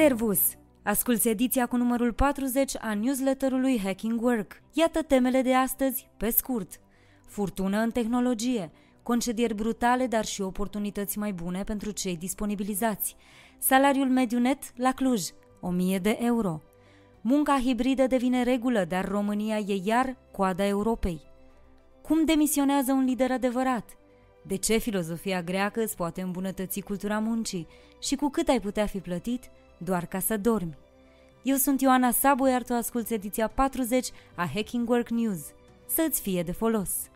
Servus! Asculți ediția cu numărul 40 a newsletterului Hacking Work. Iată temele de astăzi, pe scurt. Furtună în tehnologie, concedieri brutale, dar și oportunități mai bune pentru cei disponibilizați. Salariul mediu net la Cluj, 1000 de euro. Munca hibridă devine regulă, dar România e iar coada Europei. Cum demisionează un lider adevărat? De ce filozofia greacă îți poate îmbunătăți cultura muncii și cu cât ai putea fi plătit doar ca să dormi? Eu sunt Ioana Sabu, iar tu asculti ediția 40 a Hacking Work News. Să-ți fie de folos!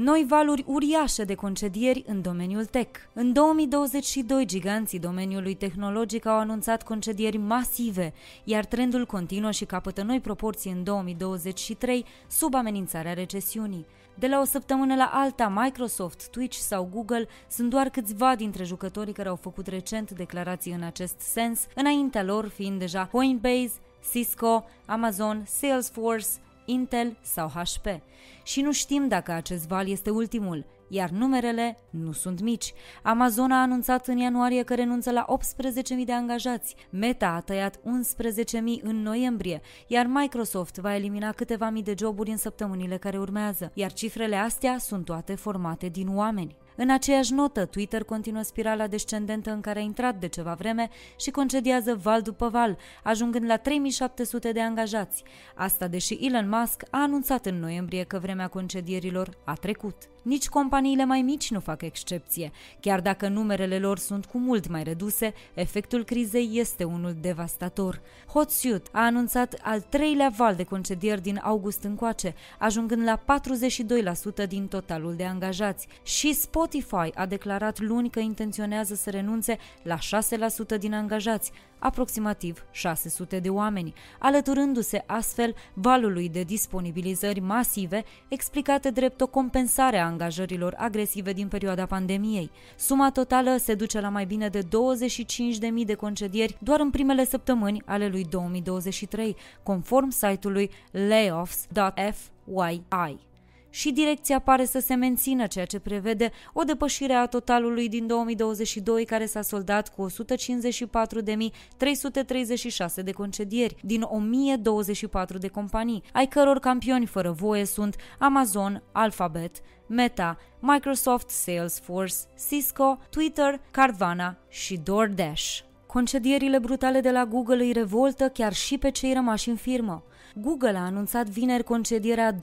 Noi valuri uriașe de concedieri în domeniul tech. În 2022, giganții domeniului tehnologic au anunțat concedieri masive, iar trendul continuă și capătă noi proporții în 2023, sub amenințarea recesiunii. De la o săptămână la alta, Microsoft, Twitch sau Google sunt doar câțiva dintre jucătorii care au făcut recent declarații în acest sens, înaintea lor fiind deja Coinbase, Cisco, Amazon, Salesforce, Intel sau HP. Și nu știm dacă acest val este ultimul, iar numerele nu sunt mici. Amazon a anunțat în ianuarie că renunță la 18.000 de angajați, Meta a tăiat 11.000 în noiembrie, iar Microsoft va elimina câteva mii de joburi în săptămânile care urmează, iar cifrele astea sunt toate formate din oameni. În aceeași notă, Twitter continuă spirala descendentă în care a intrat de ceva vreme și concediază val după val, ajungând la 3700 de angajați. Asta deși Elon Musk a anunțat în noiembrie că vremea concedierilor a trecut. Nici companiile mai mici nu fac excepție. Chiar dacă numerele lor sunt cu mult mai reduse, efectul crizei este unul devastator. Hotsuite a anunțat al treilea val de concedieri din august încoace, ajungând la 42% din totalul de angajați. Și Spotify a declarat luni că intenționează să renunțe la 6% din angajați, aproximativ 600 de oameni, alăturându-se astfel valului de disponibilizări masive explicate drept o compensare a angajărilor agresive din perioada pandemiei. Suma totală se duce la mai bine de 25.000 de concedieri doar în primele săptămâni ale lui 2023, conform site-ului layoffs.fyi și direcția pare să se mențină, ceea ce prevede o depășire a totalului din 2022 care s-a soldat cu 154.336 de concedieri din 1024 de companii, ai căror campioni fără voie sunt Amazon, Alphabet, Meta, Microsoft, Salesforce, Cisco, Twitter, Carvana și DoorDash. Concedierile brutale de la Google îi revoltă chiar și pe cei rămași în firmă. Google a anunțat vineri concedierea 12.000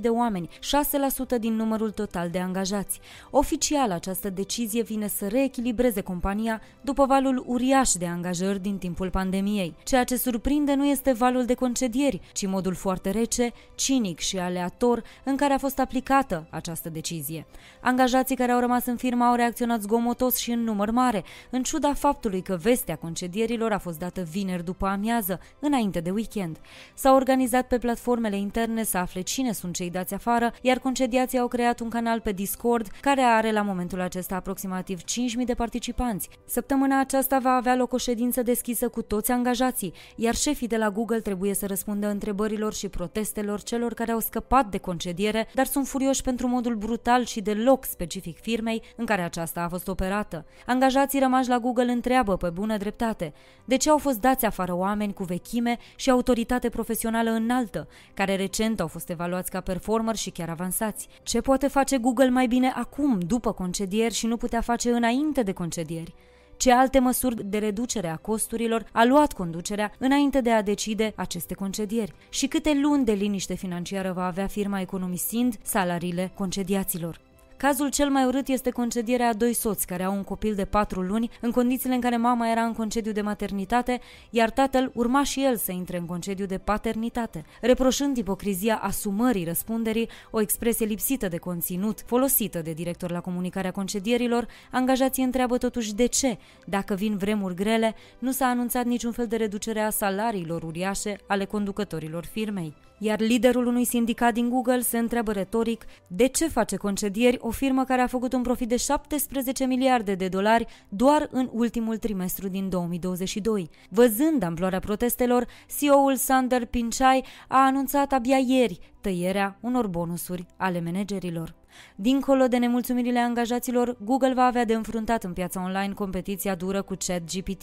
de oameni, 6% din numărul total de angajați. Oficial, această decizie vine să reechilibreze compania după valul uriaș de angajări din timpul pandemiei. Ceea ce surprinde nu este valul de concedieri, ci modul foarte rece, cinic și aleator în care a fost aplicată această decizie. Angajații care au rămas în firmă au reacționat zgomotos și în număr mare, în ciuda faptului că vestea concedierilor a fost dată vineri după amiază, înainte de weekend. S-au organizat pe platformele interne să afle cine sunt cei dați afară, iar concediații au creat un canal pe Discord care are la momentul acesta aproximativ 5.000 de participanți. Săptămâna aceasta va avea loc o ședință deschisă cu toți angajații, iar șefii de la Google trebuie să răspundă întrebărilor și protestelor celor care au scăpat de concediere, dar sunt furioși pentru modul brutal și deloc specific firmei în care aceasta a fost operată. Angajații rămași la Google întreabă pe bună dreptate de ce au fost dați afară oameni cu vechime și autoritate profesională înaltă, care recent au fost evaluați ca performer și chiar avansați. Ce poate face Google mai bine acum, după concedieri și nu putea face înainte de concedieri? Ce alte măsuri de reducere a costurilor a luat conducerea înainte de a decide aceste concedieri? Și câte luni de liniște financiară va avea firma economisind salariile concediaților? Cazul cel mai urât este concedierea a doi soți care au un copil de patru luni, în condițiile în care mama era în concediu de maternitate, iar tatăl urma și el să intre în concediu de paternitate. Reproșând ipocrizia asumării răspunderii, o expresie lipsită de conținut, folosită de director la comunicarea concedierilor, angajații întreabă totuși de ce, dacă vin vremuri grele, nu s-a anunțat niciun fel de reducere a salariilor uriașe ale conducătorilor firmei. Iar liderul unui sindicat din Google se întreabă retoric de ce face concedieri o firmă care a făcut un profit de 17 miliarde de dolari doar în ultimul trimestru din 2022. Văzând amploarea protestelor, CEO-ul Sander Pichai a anunțat abia ieri tăierea unor bonusuri ale managerilor. Dincolo de nemulțumirile angajaților, Google va avea de înfruntat în piața online competiția dură cu ChatGPT.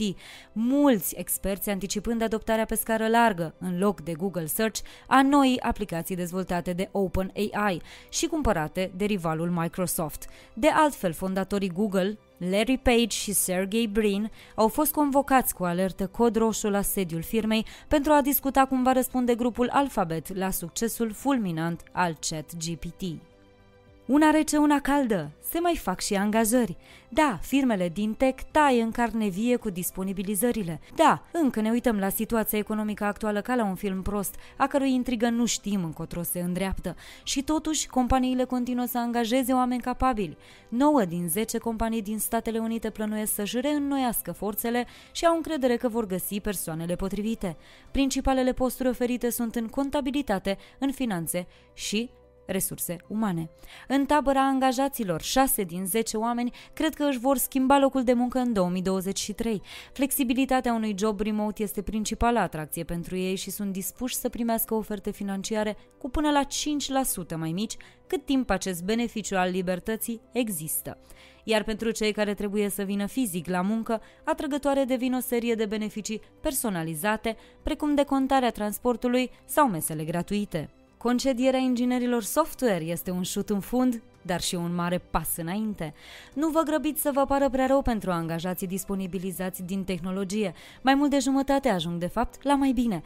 Mulți experți anticipând adoptarea pe scară largă, în loc de Google Search, a noii aplicații dezvoltate de OpenAI și cumpărate de rivalul Microsoft. De altfel, fondatorii Google, Larry Page și Sergey Brin au fost convocați cu alertă cod roșu la sediul firmei pentru a discuta cum va răspunde grupul Alphabet la succesul fulminant al ChatGPT. Una rece, una caldă. Se mai fac și angajări. Da, firmele din tech taie în carne vie cu disponibilizările. Da, încă ne uităm la situația economică actuală ca la un film prost, a cărui intrigă nu știm încotro se îndreaptă. Și totuși, companiile continuă să angajeze oameni capabili. 9 din 10 companii din Statele Unite plănuiesc să-și reînnoiască forțele și au încredere că vor găsi persoanele potrivite. Principalele posturi oferite sunt în contabilitate, în finanțe și resurse umane. În tabăra angajaților, 6 din 10 oameni cred că își vor schimba locul de muncă în 2023. Flexibilitatea unui job remote este principala atracție pentru ei și sunt dispuși să primească oferte financiare cu până la 5% mai mici, cât timp acest beneficiu al libertății există. Iar pentru cei care trebuie să vină fizic la muncă, atrăgătoare devin o serie de beneficii personalizate, precum decontarea transportului sau mesele gratuite. Concedierea inginerilor software este un șut în fund, dar și un mare pas înainte. Nu vă grăbiți să vă pară prea rău pentru angajații disponibilizați din tehnologie. Mai mult de jumătate ajung, de fapt, la mai bine.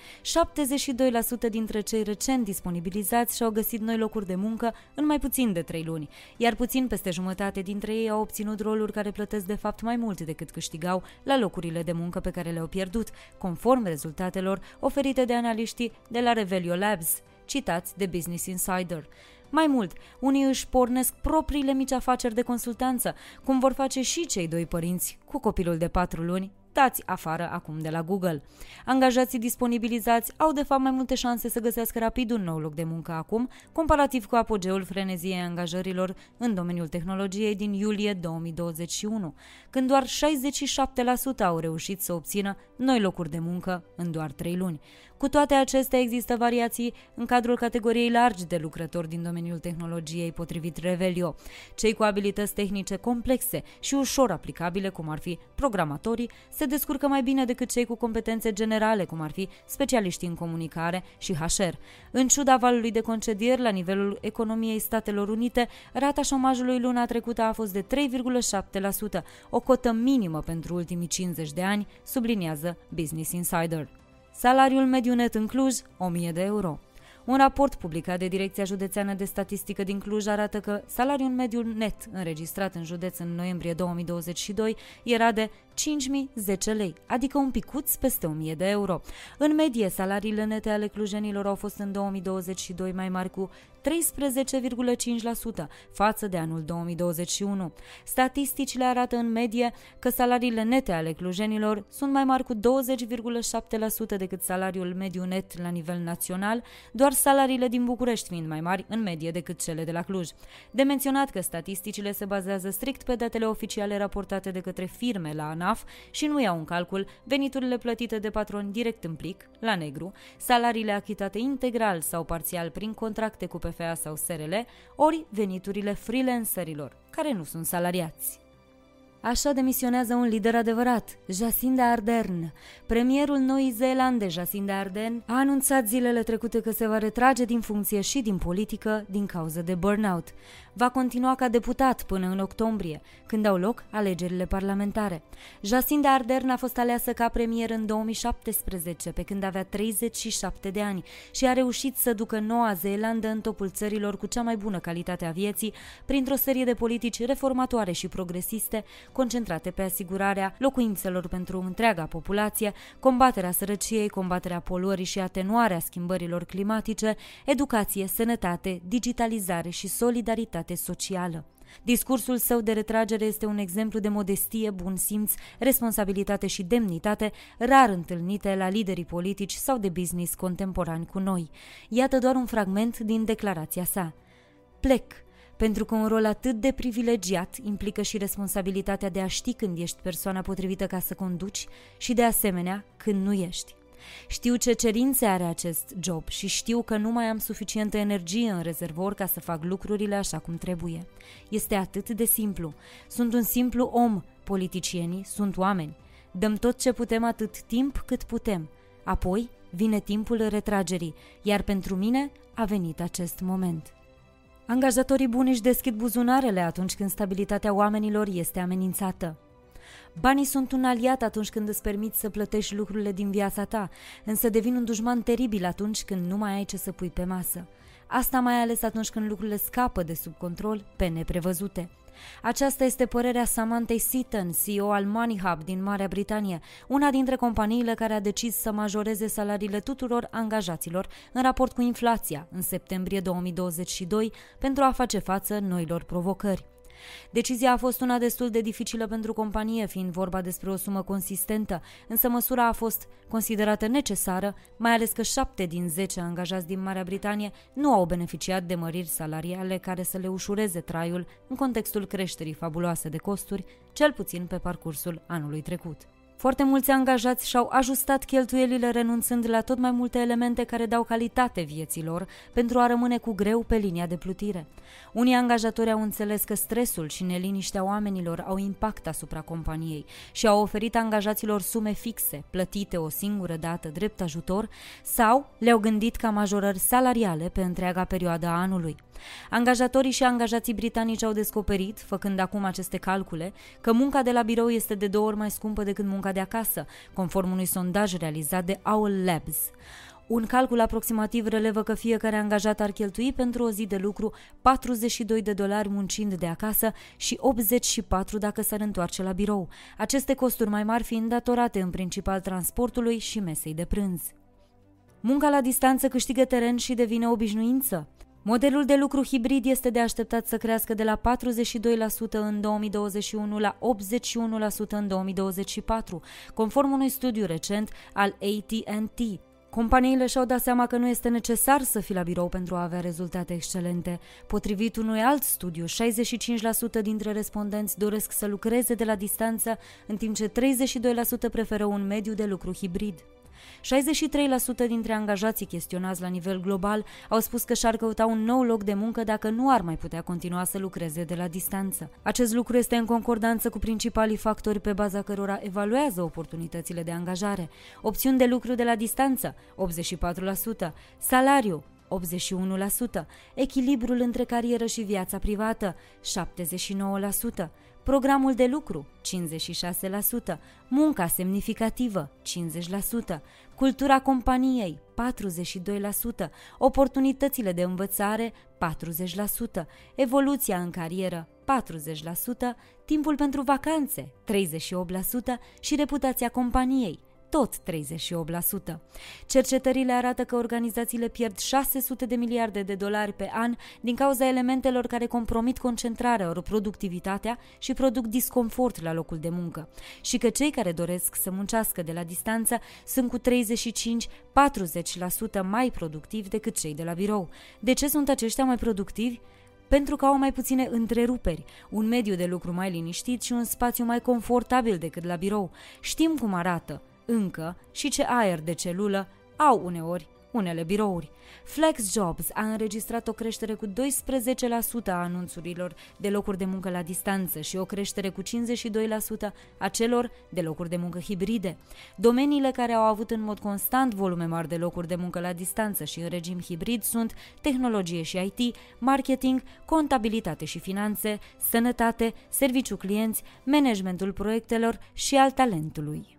72% dintre cei recent disponibilizați și-au găsit noi locuri de muncă în mai puțin de 3 luni, iar puțin peste jumătate dintre ei au obținut roluri care plătesc de fapt mai mult decât câștigau la locurile de muncă pe care le-au pierdut, conform rezultatelor oferite de analiștii de la Revelio Labs citați de Business Insider. Mai mult, unii își pornesc propriile mici afaceri de consultanță, cum vor face și cei doi părinți cu copilul de patru luni dați afară acum de la Google. Angajații disponibilizați au de fapt mai multe șanse să găsească rapid un nou loc de muncă acum, comparativ cu apogeul freneziei angajărilor în domeniul tehnologiei din iulie 2021, când doar 67% au reușit să obțină noi locuri de muncă în doar 3 luni. Cu toate acestea există variații în cadrul categoriei largi de lucrători din domeniul tehnologiei potrivit Revelio. Cei cu abilități tehnice complexe și ușor aplicabile, cum ar fi programatorii, se descurcă mai bine decât cei cu competențe generale, cum ar fi specialiștii în comunicare și HR. În ciuda valului de concedieri la nivelul economiei Statelor Unite, rata șomajului luna trecută a fost de 3,7%, o cotă minimă pentru ultimii 50 de ani, subliniază Business Insider. Salariul mediu net în Cluj, 1000 de euro. Un raport publicat de Direcția Județeană de Statistică din Cluj arată că salariul mediu net înregistrat în județ în noiembrie 2022 era de 5.010 lei, adică un picuț peste 1.000 de euro. În medie, salariile nete ale clujenilor au fost în 2022 mai mari cu 13,5% față de anul 2021. Statisticile arată în medie că salariile nete ale clujenilor sunt mai mari cu 20,7% decât salariul mediu net la nivel național, doar salariile din București fiind mai mari în medie decât cele de la Cluj. De menționat că statisticile se bazează strict pe datele oficiale raportate de către firme la ANAF și nu iau în calcul veniturile plătite de patroni direct în plic, la negru, salariile achitate integral sau parțial prin contracte cu PFA sau SRL, ori veniturile freelancerilor, care nu sunt salariați. Așa demisionează un lider adevărat, Jacinda Ardern. Premierul Noii Zeelande, Jacinda Ardern, a anunțat zilele trecute că se va retrage din funcție și din politică din cauza de burnout. Va continua ca deputat până în octombrie, când au loc alegerile parlamentare. Jacinda Ardern a fost aleasă ca premier în 2017, pe când avea 37 de ani și a reușit să ducă Noua Zeelandă în topul țărilor cu cea mai bună calitate a vieții, printr-o serie de politici reformatoare și progresiste, concentrate pe asigurarea locuințelor pentru întreaga populație, combaterea sărăciei, combaterea poluării și atenuarea schimbărilor climatice, educație, sănătate, digitalizare și solidaritate socială. Discursul său de retragere este un exemplu de modestie, bun simț, responsabilitate și demnitate, rar întâlnite la liderii politici sau de business contemporani cu noi. Iată doar un fragment din declarația sa. Plec, pentru că un rol atât de privilegiat implică și responsabilitatea de a ști când ești persoana potrivită ca să conduci și de asemenea când nu ești. Știu ce cerințe are acest job și știu că nu mai am suficientă energie în rezervor ca să fac lucrurile așa cum trebuie. Este atât de simplu. Sunt un simplu om, politicienii sunt oameni. Dăm tot ce putem atât timp cât putem. Apoi vine timpul retragerii, iar pentru mine a venit acest moment. Angajatorii buni își deschid buzunarele atunci când stabilitatea oamenilor este amenințată. Banii sunt un aliat atunci când îți permiți să plătești lucrurile din viața ta, însă devin un dușman teribil atunci când nu mai ai ce să pui pe masă. Asta mai ales atunci când lucrurile scapă de sub control pe neprevăzute. Aceasta este părerea Samantha Seaton, CEO al Money Hub din Marea Britanie, una dintre companiile care a decis să majoreze salariile tuturor angajaților în raport cu inflația în septembrie 2022 pentru a face față noilor provocări. Decizia a fost una destul de dificilă pentru companie, fiind vorba despre o sumă consistentă, însă măsura a fost considerată necesară, mai ales că șapte din zece angajați din Marea Britanie nu au beneficiat de măriri salariale care să le ușureze traiul în contextul creșterii fabuloase de costuri, cel puțin pe parcursul anului trecut. Foarte mulți angajați și-au ajustat cheltuielile renunțând la tot mai multe elemente care dau calitate vieților pentru a rămâne cu greu pe linia de plutire. Unii angajatori au înțeles că stresul și neliniștea oamenilor au impact asupra companiei și au oferit angajaților sume fixe, plătite o singură dată drept ajutor, sau le-au gândit ca majorări salariale pe întreaga perioadă a anului. Angajatorii și angajații britanici au descoperit, făcând acum aceste calcule, că munca de la birou este de două ori mai scumpă decât munca de acasă, conform unui sondaj realizat de Owl Labs. Un calcul aproximativ relevă că fiecare angajat ar cheltui pentru o zi de lucru 42 de dolari muncind de acasă și 84 dacă s-ar întoarce la birou, aceste costuri mai mari fiind datorate în principal transportului și mesei de prânz. Munca la distanță câștigă teren și devine obișnuință. Modelul de lucru hibrid este de așteptat să crească de la 42% în 2021 la 81% în 2024, conform unui studiu recent al AT&T. Companiile și-au dat seama că nu este necesar să fii la birou pentru a avea rezultate excelente. Potrivit unui alt studiu, 65% dintre respondenți doresc să lucreze de la distanță, în timp ce 32% preferă un mediu de lucru hibrid. 63% dintre angajații chestionați la nivel global au spus că și-ar căuta un nou loc de muncă dacă nu ar mai putea continua să lucreze de la distanță. Acest lucru este în concordanță cu principalii factori pe baza cărora evaluează oportunitățile de angajare. Opțiuni de lucru de la distanță, 84%, salariu, 81%, echilibrul între carieră și viața privată, 79%, programul de lucru 56%, munca semnificativă 50%, cultura companiei 42%, oportunitățile de învățare 40%, evoluția în carieră 40%, timpul pentru vacanțe 38% și reputația companiei tot 38%. Cercetările arată că organizațiile pierd 600 de miliarde de dolari pe an din cauza elementelor care compromit concentrarea, ori productivitatea și produc disconfort la locul de muncă și că cei care doresc să muncească de la distanță sunt cu 35-40% mai productivi decât cei de la birou. De ce sunt aceștia mai productivi? pentru că au mai puține întreruperi, un mediu de lucru mai liniștit și un spațiu mai confortabil decât la birou. Știm cum arată încă și ce aer de celulă au uneori unele birouri. Flex Jobs a înregistrat o creștere cu 12% a anunțurilor de locuri de muncă la distanță și o creștere cu 52% a celor de locuri de muncă hibride. Domeniile care au avut în mod constant volume mari de locuri de muncă la distanță și în regim hibrid sunt tehnologie și IT, marketing, contabilitate și finanțe, sănătate, serviciu clienți, managementul proiectelor și al talentului.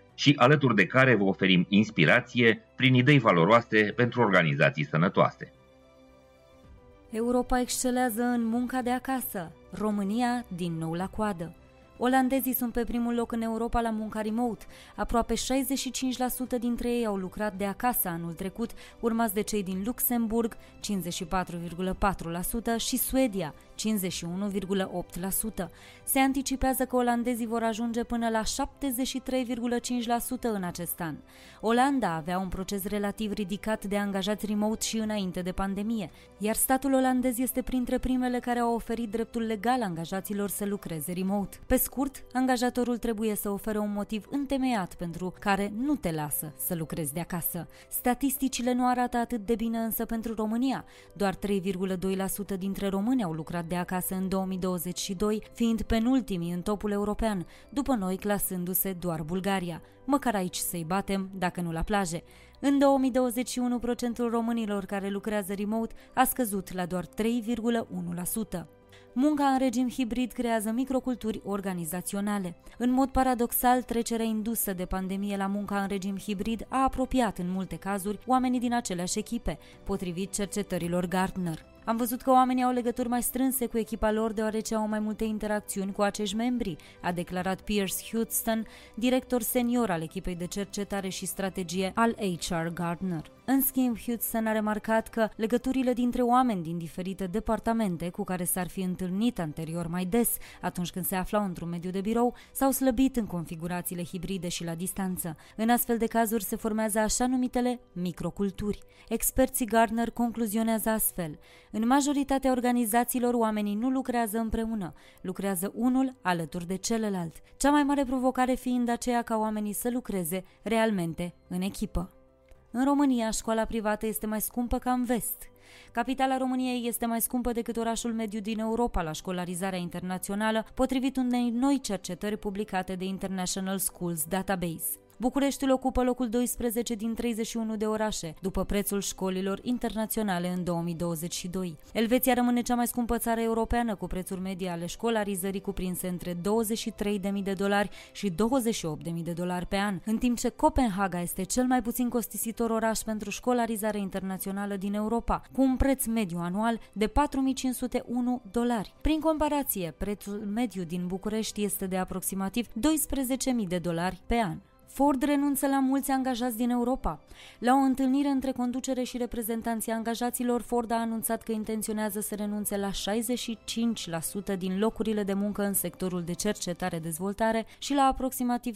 și alături de care vă oferim inspirație prin idei valoroase pentru organizații sănătoase. Europa excelează în munca de acasă, România din nou la coadă. Olandezii sunt pe primul loc în Europa la munca remote. Aproape 65% dintre ei au lucrat de acasă anul trecut, urmați de cei din Luxemburg, 54,4% și Suedia, 51,8%. Se anticipează că olandezii vor ajunge până la 73,5% în acest an. Olanda avea un proces relativ ridicat de angajați remote și înainte de pandemie, iar statul olandez este printre primele care au oferit dreptul legal angajaților să lucreze remote. Pe scurt, angajatorul trebuie să ofere un motiv întemeiat pentru care nu te lasă să lucrezi de acasă. Statisticile nu arată atât de bine însă pentru România. Doar 3,2% dintre români au lucrat de acasă în 2022, fiind penultimii în topul european, după noi clasându-se doar Bulgaria. Măcar aici să-i batem, dacă nu la plaje. În 2021, procentul românilor care lucrează remote a scăzut la doar 3,1%. Munca în regim hibrid creează microculturi organizaționale. În mod paradoxal, trecerea indusă de pandemie la munca în regim hibrid a apropiat în multe cazuri oamenii din aceleași echipe, potrivit cercetărilor Gartner. Am văzut că oamenii au legături mai strânse cu echipa lor deoarece au mai multe interacțiuni cu acești membri, a declarat Pierce Houston, director senior al echipei de cercetare și strategie al HR Gardner. În schimb, Houston a remarcat că legăturile dintre oameni din diferite departamente cu care s-ar fi întâlnit anterior mai des atunci când se aflau într-un mediu de birou s-au slăbit în configurațiile hibride și la distanță. În astfel de cazuri se formează așa numitele microculturi. Experții Gardner concluzionează astfel. În majoritatea organizațiilor oamenii nu lucrează împreună, lucrează unul alături de celălalt, cea mai mare provocare fiind aceea ca oamenii să lucreze realmente în echipă. În România, școala privată este mai scumpă ca în vest. Capitala României este mai scumpă decât orașul mediu din Europa la școlarizarea internațională, potrivit unei noi cercetări publicate de International Schools Database. Bucureștiul ocupă locul 12 din 31 de orașe, după prețul școlilor internaționale în 2022. Elveția rămâne cea mai scumpă țară europeană cu prețuri medii ale școlarizării cuprinse între 23.000 de dolari și 28.000 de dolari pe an, în timp ce Copenhaga este cel mai puțin costisitor oraș pentru școlarizare internațională din Europa, cu un preț mediu anual de 4.501 dolari. Prin comparație, prețul mediu din București este de aproximativ 12.000 de dolari pe an. Ford renunță la mulți angajați din Europa. La o întâlnire între conducere și reprezentanții angajaților, Ford a anunțat că intenționează să renunțe la 65% din locurile de muncă în sectorul de cercetare-dezvoltare și la aproximativ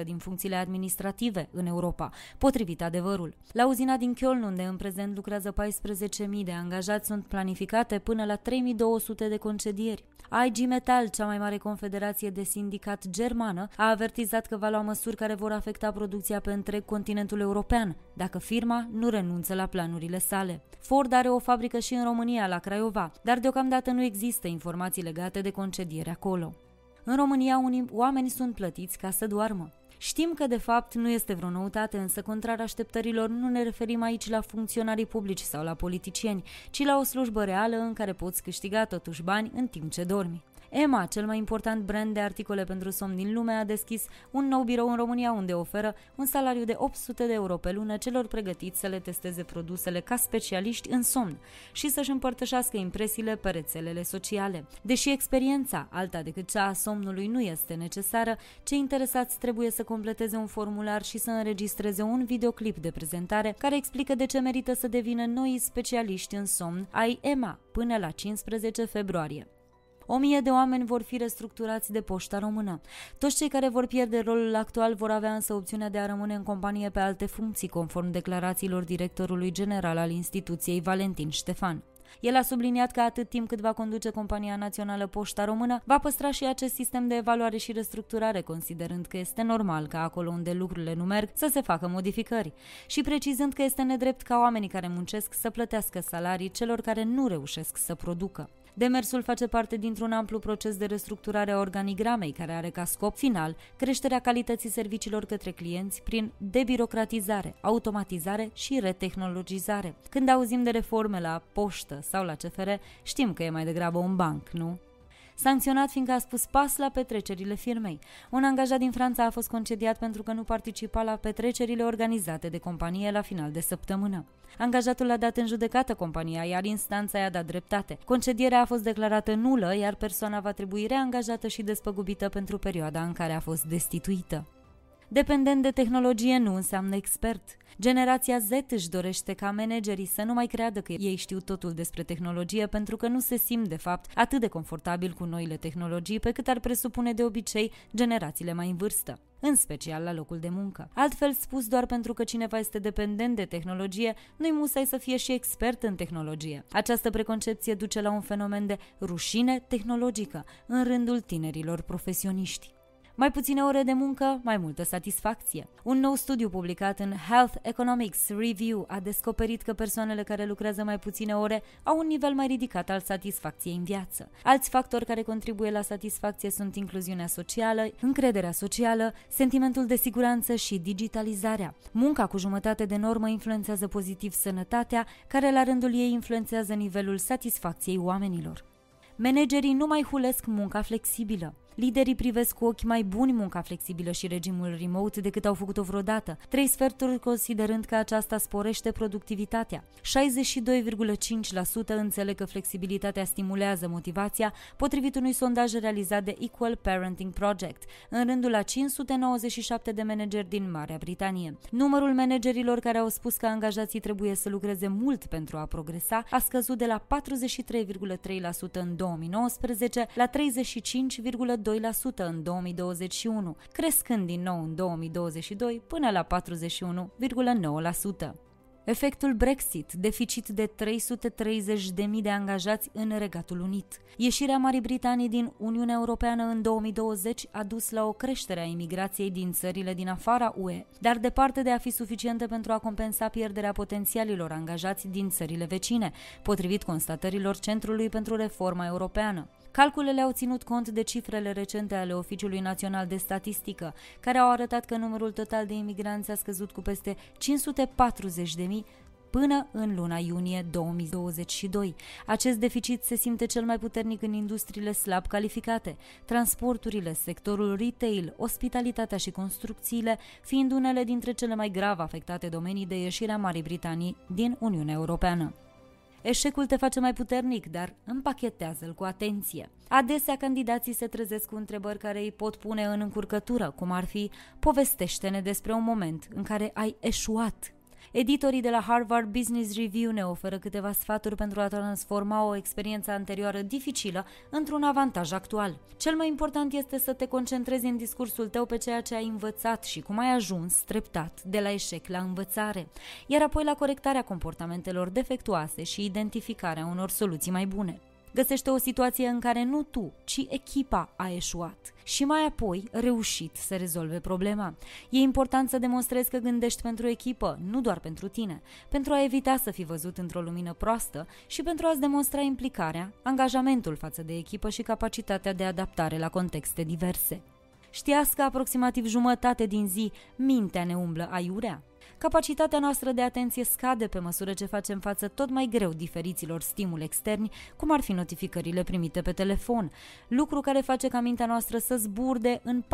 20% din funcțiile administrative în Europa, potrivit adevărul. La uzina din Köln, unde în prezent lucrează 14.000 de angajați, sunt planificate până la 3.200 de concedieri. IG Metal, cea mai mare confederație de sindicat germană, a avertizat că va lua măsuri care vor afecta producția pe întreg continentul european, dacă firma nu renunță la planurile sale. Ford are o fabrică și în România, la Craiova, dar deocamdată nu există informații legate de concediere acolo. În România, unii oameni sunt plătiți ca să doarmă. Știm că de fapt nu este vreo noutate, însă contrar așteptărilor nu ne referim aici la funcționarii publici sau la politicieni, ci la o slujbă reală în care poți câștiga totuși bani în timp ce dormi. Emma, cel mai important brand de articole pentru somn din lume, a deschis un nou birou în România unde oferă un salariu de 800 de euro pe lună celor pregătiți să le testeze produsele ca specialiști în somn și să-și împărtășească impresiile pe rețelele sociale. Deși experiența, alta decât cea a somnului, nu este necesară, cei interesați trebuie să completeze un formular și să înregistreze un videoclip de prezentare care explică de ce merită să devină noi specialiști în somn ai Emma până la 15 februarie. O mie de oameni vor fi restructurați de poșta română. Toți cei care vor pierde rolul actual vor avea însă opțiunea de a rămâne în companie pe alte funcții, conform declarațiilor directorului general al instituției Valentin Ștefan. El a subliniat că atât timp cât va conduce Compania Națională Poșta Română, va păstra și acest sistem de evaluare și restructurare, considerând că este normal ca acolo unde lucrurile nu merg să se facă modificări și precizând că este nedrept ca oamenii care muncesc să plătească salarii celor care nu reușesc să producă. Demersul face parte dintr-un amplu proces de restructurare a organigramei care are ca scop final creșterea calității serviciilor către clienți prin debirocratizare, automatizare și retehnologizare. Când auzim de reforme la poștă sau la CFR, știm că e mai degrabă un banc, nu? Sancționat fiindcă a spus pas la petrecerile firmei. Un angajat din Franța a fost concediat pentru că nu participa la petrecerile organizate de companie la final de săptămână. Angajatul a dat în judecată compania, iar instanța i-a dat dreptate. Concedierea a fost declarată nulă, iar persoana va trebui reangajată și despăgubită pentru perioada în care a fost destituită. Dependent de tehnologie nu înseamnă expert. Generația Z își dorește ca managerii să nu mai creadă că ei știu totul despre tehnologie pentru că nu se simt, de fapt, atât de confortabil cu noile tehnologii pe cât ar presupune de obicei generațiile mai în vârstă în special la locul de muncă. Altfel spus, doar pentru că cineva este dependent de tehnologie, nu-i musai să fie și expert în tehnologie. Această preconcepție duce la un fenomen de rușine tehnologică în rândul tinerilor profesioniști. Mai puține ore de muncă, mai multă satisfacție. Un nou studiu publicat în Health Economics Review a descoperit că persoanele care lucrează mai puține ore au un nivel mai ridicat al satisfacției în viață. Alți factori care contribuie la satisfacție sunt incluziunea socială, încrederea socială, sentimentul de siguranță și digitalizarea. Munca cu jumătate de normă influențează pozitiv sănătatea, care la rândul ei influențează nivelul satisfacției oamenilor. Managerii nu mai hulesc munca flexibilă. Liderii privesc cu ochi mai buni munca flexibilă și regimul remote decât au făcut-o vreodată, trei sferturi considerând că aceasta sporește productivitatea. 62,5% înțeleg că flexibilitatea stimulează motivația, potrivit unui sondaj realizat de Equal Parenting Project, în rândul la 597 de manageri din Marea Britanie. Numărul managerilor care au spus că angajații trebuie să lucreze mult pentru a progresa a scăzut de la 43,3% în 2019 la 35,2% în 2021, crescând din nou în 2022 până la 41,9%. Efectul Brexit, deficit de 330.000 de angajați în Regatul Unit. Ieșirea Marii Britanii din Uniunea Europeană în 2020 a dus la o creștere a imigrației din țările din afara UE, dar departe de a fi suficientă pentru a compensa pierderea potențialilor angajați din țările vecine, potrivit constatărilor Centrului pentru Reforma Europeană. Calculele au ținut cont de cifrele recente ale Oficiului Național de Statistică, care au arătat că numărul total de imigranți a scăzut cu peste 540.000 până în luna iunie 2022. Acest deficit se simte cel mai puternic în industriile slab calificate, transporturile, sectorul retail, ospitalitatea și construcțiile, fiind unele dintre cele mai grav afectate domenii de ieșirea Marii Britanii din Uniunea Europeană. Eșecul te face mai puternic, dar împachetează-l cu atenție. Adesea candidații se trezesc cu întrebări care îi pot pune în încurcătură, cum ar fi povestește-ne despre un moment în care ai eșuat Editorii de la Harvard Business Review ne oferă câteva sfaturi pentru a transforma o experiență anterioară dificilă într-un avantaj actual. Cel mai important este să te concentrezi în discursul tău pe ceea ce ai învățat și cum ai ajuns treptat de la eșec la învățare, iar apoi la corectarea comportamentelor defectuoase și identificarea unor soluții mai bune. Găsește o situație în care nu tu, ci echipa a eșuat și mai apoi reușit să rezolve problema. E important să demonstrezi că gândești pentru echipă, nu doar pentru tine, pentru a evita să fii văzut într-o lumină proastă și pentru a-ți demonstra implicarea, angajamentul față de echipă și capacitatea de adaptare la contexte diverse. Știați că aproximativ jumătate din zi mintea ne umblă aiurea? Capacitatea noastră de atenție scade pe măsură ce facem față tot mai greu diferiților stimuli externi, cum ar fi notificările primite pe telefon, lucru care face ca mintea noastră să zburde în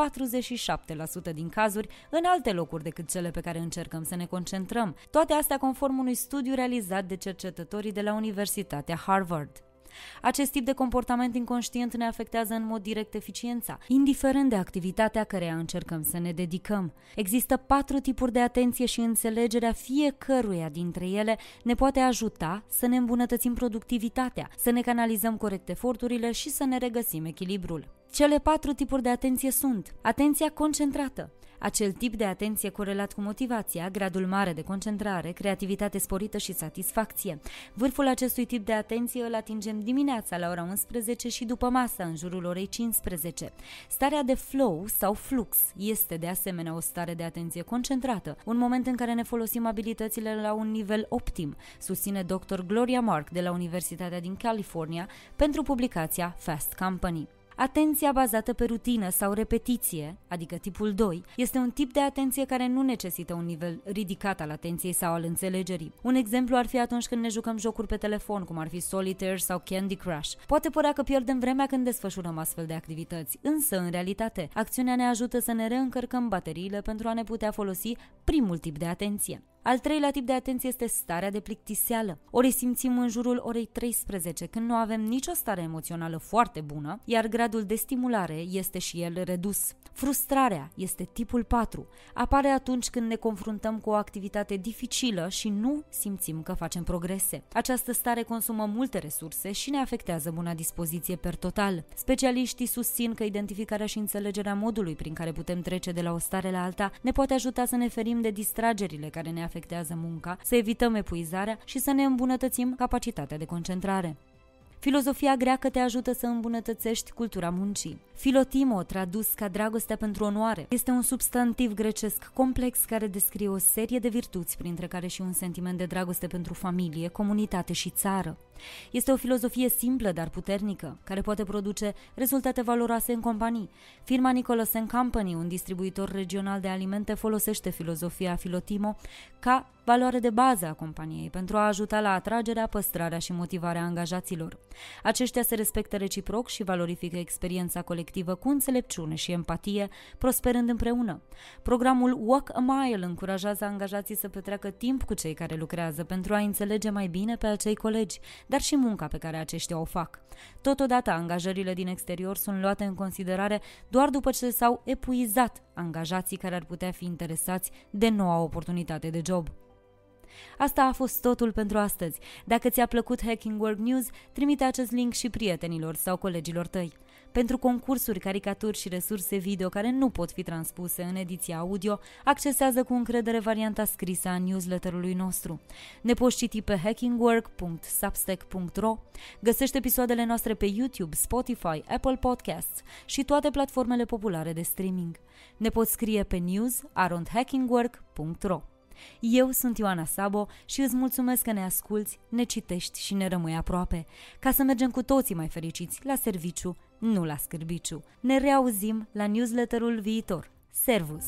47% din cazuri în alte locuri decât cele pe care încercăm să ne concentrăm. Toate astea conform unui studiu realizat de cercetătorii de la Universitatea Harvard. Acest tip de comportament inconștient ne afectează în mod direct eficiența, indiferent de activitatea care încercăm să ne dedicăm. Există patru tipuri de atenție și înțelegerea fiecăruia dintre ele ne poate ajuta să ne îmbunătățim productivitatea, să ne canalizăm corect eforturile și să ne regăsim echilibrul. Cele patru tipuri de atenție sunt atenția concentrată, acel tip de atenție corelat cu motivația, gradul mare de concentrare, creativitate sporită și satisfacție. Vârful acestui tip de atenție îl atingem dimineața la ora 11 și după masă, în jurul orei 15. Starea de flow sau flux este de asemenea o stare de atenție concentrată, un moment în care ne folosim abilitățile la un nivel optim, susține dr. Gloria Mark de la Universitatea din California pentru publicația Fast Company. Atenția bazată pe rutină sau repetiție, adică tipul 2, este un tip de atenție care nu necesită un nivel ridicat al atenției sau al înțelegerii. Un exemplu ar fi atunci când ne jucăm jocuri pe telefon, cum ar fi Solitaire sau Candy Crush. Poate părea că pierdem vremea când desfășurăm astfel de activități, însă, în realitate, acțiunea ne ajută să ne reîncărcăm bateriile pentru a ne putea folosi primul tip de atenție. Al treilea tip de atenție este starea de plictiseală. Ori simțim în jurul orei 13, când nu avem nicio stare emoțională foarte bună, iar gradul de stimulare este și el redus. Frustrarea este tipul 4. Apare atunci când ne confruntăm cu o activitate dificilă și nu simțim că facem progrese. Această stare consumă multe resurse și ne afectează buna dispoziție per total. Specialiștii susțin că identificarea și înțelegerea modului prin care putem trece de la o stare la alta ne poate ajuta să ne ferim de distragerile care ne afectează munca, să evităm epuizarea și să ne îmbunătățim capacitatea de concentrare. Filozofia greacă te ajută să îmbunătățești cultura muncii. Filotimo, tradus ca dragostea pentru onoare, este un substantiv grecesc complex care descrie o serie de virtuți, printre care și un sentiment de dragoste pentru familie, comunitate și țară. Este o filozofie simplă, dar puternică, care poate produce rezultate valoroase în companii. Firma Nicholas Company, un distribuitor regional de alimente, folosește filozofia Filotimo ca valoare de bază a companiei pentru a ajuta la atragerea, păstrarea și motivarea angajaților. Aceștia se respectă reciproc și valorifică experiența colectivă cu înțelepciune și empatie, prosperând împreună. Programul Walk a Mile încurajează angajații să petreacă timp cu cei care lucrează pentru a înțelege mai bine pe acei colegi, dar și munca pe care aceștia o fac. Totodată, angajările din exterior sunt luate în considerare doar după ce s-au epuizat angajații care ar putea fi interesați de noua oportunitate de job. Asta a fost totul pentru astăzi. Dacă ți-a plăcut Hacking Work News, trimite acest link și prietenilor sau colegilor tăi. Pentru concursuri, caricaturi și resurse video care nu pot fi transpuse în ediția audio, accesează cu încredere varianta scrisă a newsletterului nostru. Ne poți citi pe hackingwork.substack.ro, găsește episoadele noastre pe YouTube, Spotify, Apple Podcasts și toate platformele populare de streaming. Ne poți scrie pe news.hackingwork.ro. Eu sunt Ioana Sabo și îți mulțumesc că ne asculți, ne citești și ne rămâi aproape, ca să mergem cu toții mai fericiți la serviciu, nu la scârbiciu. Ne reauzim la newsletterul viitor. Servus!